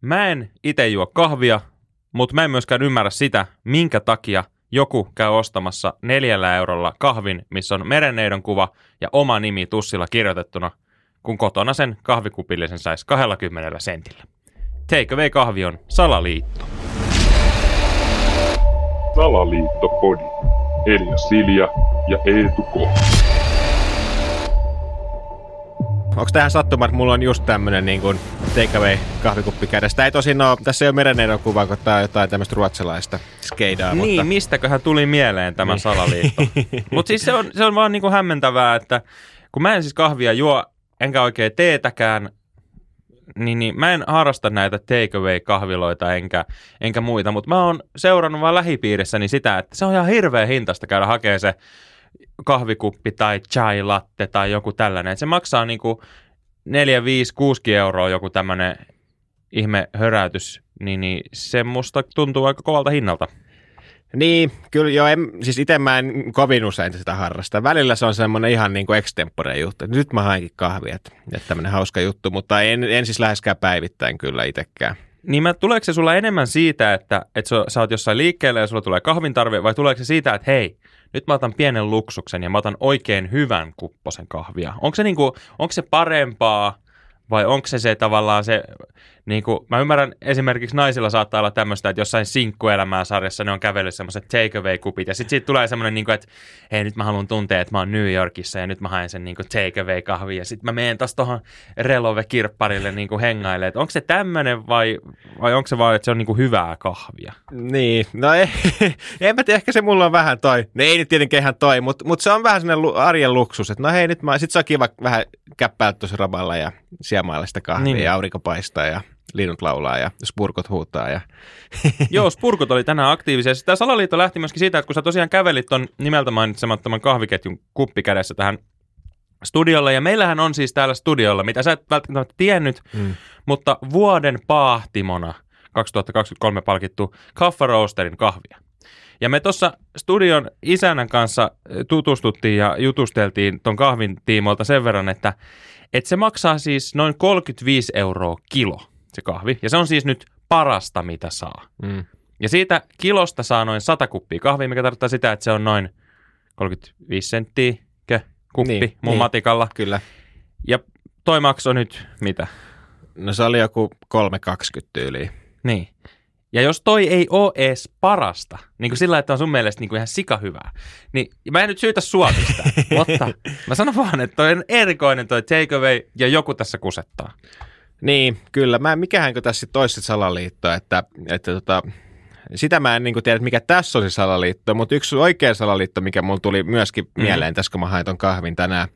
mä en itse juo kahvia, mutta mä en myöskään ymmärrä sitä, minkä takia joku käy ostamassa neljällä eurolla kahvin, missä on merenneidon kuva ja oma nimi tussilla kirjoitettuna, kun kotona sen kahvikupillisen saisi 20 sentillä. Take away kahvi on salaliitto. Salaliittopodi. Elia Silja ja Eetu K. Onko tähän sattuma, että mulla on just tämmönen niin kuin takeaway kahvikuppi kädessä? Ei tosin ole, tässä ei ole merenneidon kuva, kun tää on jotain tämmöistä ruotsalaista skeidaa. Niin, mutta... mistäköhän tuli mieleen tämä Niin. salaliitto. Mutta siis se on, se on vaan niinku hämmentävää, että kun mä en siis kahvia juo, enkä oikein teetäkään, niin, niin mä en harrasta näitä takeaway-kahviloita enkä, enkä muita, mutta mä oon seurannut vaan lähipiirissäni sitä, että se on ihan hirveä hintasta käydä hakemaan se kahvikuppi tai chai latte tai joku tällainen. Et se maksaa niinku 4, 5, 6 euroa joku tämmöinen ihme höräytys, niin, niin se musta tuntuu aika kovalta hinnalta. Niin, kyllä joo, en, siis itse mä en kovin usein sitä harrasta. Välillä se on semmoinen ihan niin kuin extempore juttu. Nyt mä hainkin kahvia, että, että tämmöinen hauska juttu, mutta en, en siis läheskään päivittäin kyllä itsekään. Niin mä, tuleeko se sulla enemmän siitä, että, että sä, sä oot jossain liikkeellä ja sulla tulee kahvin tarve, vai tuleeko se siitä, että hei, nyt mä otan pienen luksuksen ja mä otan oikein hyvän kupposen kahvia? Onko se, niinku, onko se parempaa vai onko se se tavallaan se, niinku, mä ymmärrän esimerkiksi naisilla saattaa olla tämmöistä, että jossain sinkkuelämää sarjassa ne on kävellyt semmoiset takeaway-kupit ja sitten siitä tulee semmoinen, niinku, että hei nyt mä haluan tuntea, että mä oon New Yorkissa ja nyt mä haen sen niinku takeaway-kahvin ja sitten mä menen taas tuohon Relove-kirpparille niinku hengailemaan, että onko se tämmöinen vai, vai onko se vaan, että se on niinku hyvää kahvia? Niin, no ei, en mä tiedä, ehkä se mulla on vähän toi. No ei nyt tietenkin ihan toi, mutta mut se on vähän sellainen arjen luksus, että no hei nyt mä, sit se on kiva vähän käppää tuossa raballa ja siemailla sitä kahvia Niin. niin. ja aurinko paistaa ja linnut laulaa ja spurkot huutaa ja Joo, Spurkut oli tänään aktiivisia. Tämä salaliitto lähti myöskin siitä, että kun sä tosiaan kävelit ton nimeltä mainitsemattoman kahviketjun kuppi kädessä tähän studiolle, ja meillähän on siis täällä studiolla, mitä sä et välttämättä tiennyt, Mm. mutta vuoden paahtimona 2023 palkittu Kaffa Roasterin kahvia. Ja me tuossa studion isänän kanssa eh, tutustuttiin ja jutusteltiin ton kahvin tiimoilta sen verran, että, että se maksaa siis noin 35 euroa kilo se kahvi. Ja se on siis nyt parasta, mitä saa. mm. Ja siitä kilosta saa noin 100 kuppia kahvia, mikä tarkoittaa sitä, että se on noin 35 senttiä kö, kuppi Niin, mun niin. matikalla. kyllä. Ja toi maksoi nyt mitä? No se oli joku 3,20 tyyliin. Niin. Ja jos toi ei ole edes parasta, niin kuin sillä, että on sun mielestä niin kuin ihan sika hyvää, niin mä en nyt syytä sua mistään, mutta mä sanon vaan, että toi on erikoinen toi takeaway ja joku tässä kusettaa. Niin, kyllä. Mä, mikähän kun tässä sitten olisi salaliitto, että, että tota, sitä mä en niin tiedä, mikä tässä on se salaliitto, mutta yksi oikea salaliitto, mikä mulla tuli myöskin Mhm. mieleen tässä, kun mä hain ton kahvin tänään,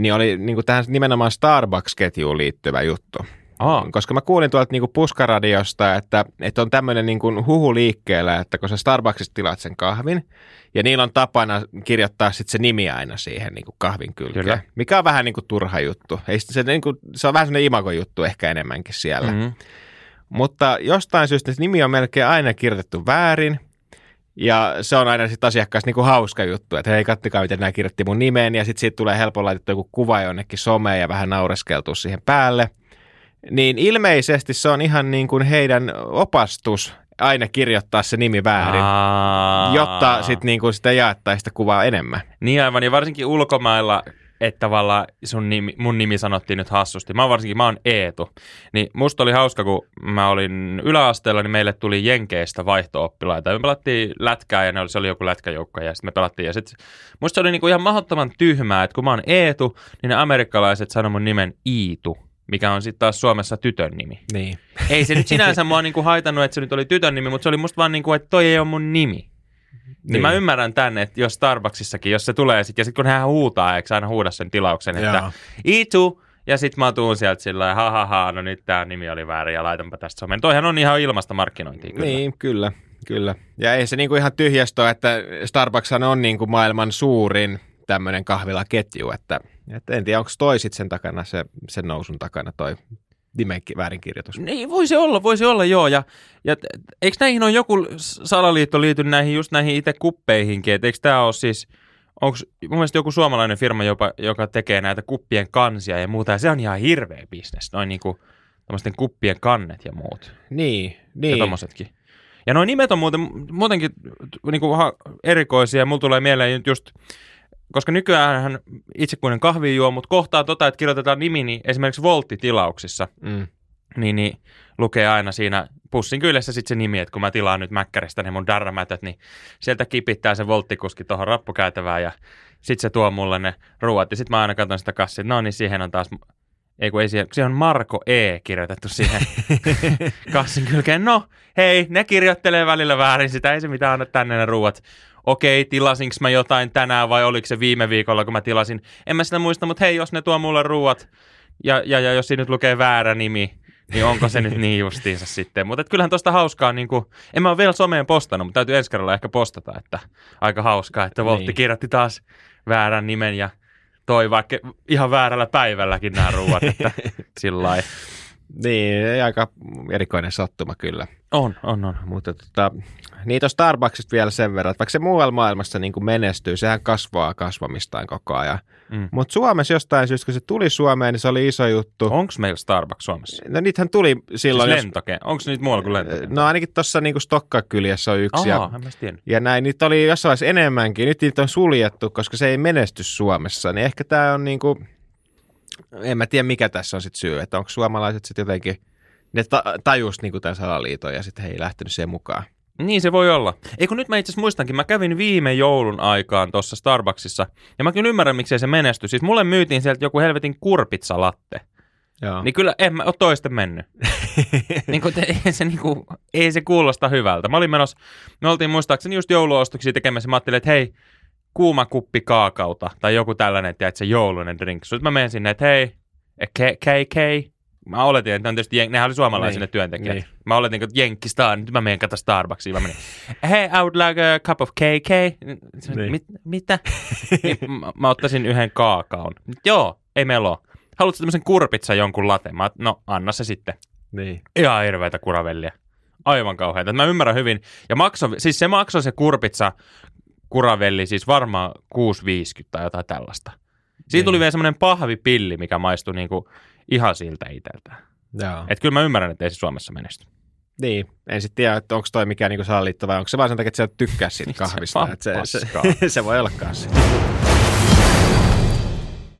niin oli niin tähän nimenomaan Starbucks-ketjuun liittyvä juttu. Aa, Koska mä kuulin tuolta niin puskaradiosta, että, että on tämmöinen niin huhu liikkeellä, että kun sä Starbucksista tilaat sen kahvin, ja niillä on tapana kirjoittaa sitten se nimi aina siihen niin kahvin kylkeen, Kyllä. mikä on vähän niin kuin turha juttu. Ei, se, niin kuin, se on vähän semmoinen imagojuttu ehkä enemmänkin siellä. mm-hmm. Mutta jostain syystä se nimi on melkein aina kirjoitettu väärin. Ja se on aina sitten asiakkaassa niinku hauska juttu, että hei kattokaa miten nämä kirjoitti mun nimen ja sitten siitä tulee helpolla laitettu joku kuva jonnekin someen ja vähän naureskeltu siihen päälle. Niin ilmeisesti se on ihan niin kuin heidän opastus aina kirjoittaa se nimi väärin, Aa. jotta sitten niin kuin sitä jaettaisiin sitä kuvaa enemmän. Niin aivan, ja varsinkin ulkomailla, että tavallaan sun nimi, mun nimi sanottiin nyt hassusti. Mä oon varsinkin, mä oon Eetu. Niin musta oli hauska, kun mä olin yläasteella, niin meille tuli Jenkeistä vaihto-oppilaita. Me pelattiin lätkää ja ne oli, se oli joku lätkäjoukko ja sitten me pelattiin. Ja sit, musta se oli niinku ihan mahdottoman tyhmää, että kun mä oon Eetu, niin ne amerikkalaiset sanoi mun nimen Iitu, mikä on sitten taas Suomessa tytön nimi. Niin. Ei se nyt sinänsä mua niinku haitannut, että se nyt oli tytön nimi, mutta se oli musta vaan niinku, että toi ei ole mun nimi. Niin. niin mä ymmärrän tänne, että jos Starbucksissakin, jos se tulee sit, ja sitten kun hän huutaa, eikö aina huuda sen tilauksen, että. Itu, ja sitten mä tuun sieltä sillä ha, ha, ha, no nyt tämä nimi oli väärin ja laitanpa tästä someen. Toihan on ihan ilmasta markkinointia kyllä. Niin, kyllä, kyllä. Ja ei se niinku ihan tyhjästä että Starbucks on niinku maailman suurin tämmöinen kahvilaketju, että, että en tiedä, onko toi sit sen takana, se, sen nousun takana toi nimen ki- väärinkirjoitus. Niin, voisi olla, voisi olla joo. Ja, ja eikö näihin on joku salaliitto liity näihin, just näihin itse kuppeihinkin, että eikö tämä ole siis, onko mun mielestä joku suomalainen firma, jopa, joka tekee näitä kuppien kansia ja muuta, ja se on ihan hirveä bisnes, noin niin kuin tämmöisten kuppien kannet ja muut. Niin, Ja niin. tommosetkin. Ja noin nimet on muuten, muutenkin niin kuin erikoisia. Ja mulla tulee mieleen nyt just, koska nykyään itse kun en kahvia juo, mutta kohtaa tota, että kirjoitetaan nimi, niin esimerkiksi Voltti-tilauksissa, Mm. niin, niin lukee aina siinä pussin kyljessä sitten se nimi, että kun mä tilaan nyt Mäkkäristä ne mun darramätöt, niin sieltä kipittää se volttikuski tuohon rappukäytävään ja sitten se tuo mulle ne ruuat. Ja sitten mä aina katson sitä kassia, no niin siihen on taas, ei kun ei siihen, se on Marko E kirjoitettu siihen kassin kylkeen. No hei, ne kirjoittelee välillä väärin sitä, ei se mitään anna tänne ne ruuat. Okei, tilasinko mä jotain tänään vai oliko se viime viikolla, kun mä tilasin. En mä sitä muista, mutta hei, jos ne tuo mulle ruuat ja, ja, ja jos siinä nyt lukee väärä nimi, niin onko se nyt niin justiinsa sitten. Mutta kyllähän tuosta hauskaa, niin kuin, en mä ole vielä someen postannut, mutta täytyy ensi kerralla ehkä postata, että aika hauskaa, että Voltti Niin. kirjoitti taas väärän nimen ja toi vaikka ihan väärällä päivälläkin nämä ruuat, että sillä lailla. Niin, aika erikoinen sattuma kyllä. On, on, on. Mutta tota, niin tuosta Starbucksista vielä sen verran, että vaikka se muualla maailmassa niin kuin menestyy, sehän kasvaa kasvamistaan koko ajan. Mm. Mutta Suomessa jostain syystä, kun se tuli Suomeen, niin se oli iso juttu. Onko meillä Starbucks Suomessa? No niithän tuli silloin, siis jos, lentoke. Onko niitä muualla kuin lentoke? no ainakin tuossa niin Stokkakyljessä on yksi. Aha, ja, en ja näin, niitä oli jossain vaiheessa enemmänkin. Nyt niitä on suljettu, koska se ei menesty Suomessa. Niin ehkä tämä on niin kuin, en mä tiedä mikä tässä on sitten syy, että onko suomalaiset sitten jotenkin, ne ta- tajus niin tämän salaliiton ja sitten he ei lähtenyt siihen mukaan. Niin se voi olla. Ei kun nyt mä itse asiassa muistankin, mä kävin viime joulun aikaan tuossa Starbucksissa, ja mä kyllä ymmärrän, miksei se menesty. Siis mulle myytiin sieltä joku helvetin kurpitsalatte. Joo. Niin kyllä en mä ole toisten mennyt. niin kuin, te- ei, se, niin kuin, ei se kuulosta hyvältä. Mä olin menossa, me oltiin muistaakseni just jouluostoksia tekemässä. Mä ajattelin, että hei, kuuma kuppi kaakauta tai joku tällainen, että se joulunen drink. Sitten mä menen sinne, että hei, K- KK. Mä oletin, että ne on tietysti, jen- nehän oli suomalaisia Niin, työntekijät. niin. Mä oletin, että Jenkki Star, nyt mä menen katsomaan Starbucksiin. Mä menin, hey, I would like a cup of KK. Niin. Mit, mitä? niin, mä, mä ottaisin yhden kaakaon. Joo, ei meillä ole. Haluatko tämmöisen kurpitsa jonkun latte? Mä, no, anna se sitten. Niin. Ihan hirveitä kuravellia. Aivan kauheita. Mä ymmärrän hyvin. Ja makso, siis se maksoi se kurpitsa kuravelli siis varmaan 6,50 tai jotain tällaista. Siitä tuli Niin. vielä semmoinen pahvipilli, mikä maistui niinku ihan siltä itseltään. Joo. Et kyllä mä ymmärrän, että ei se Suomessa menesty. Niin, en sitten tiedä, että onko toi mikään niinku salaliitto vai onko se vaan sen takia, että sä et tykkää siitä Niin, se kahvista. että se, se, paskaa. se, voi olla kanssa.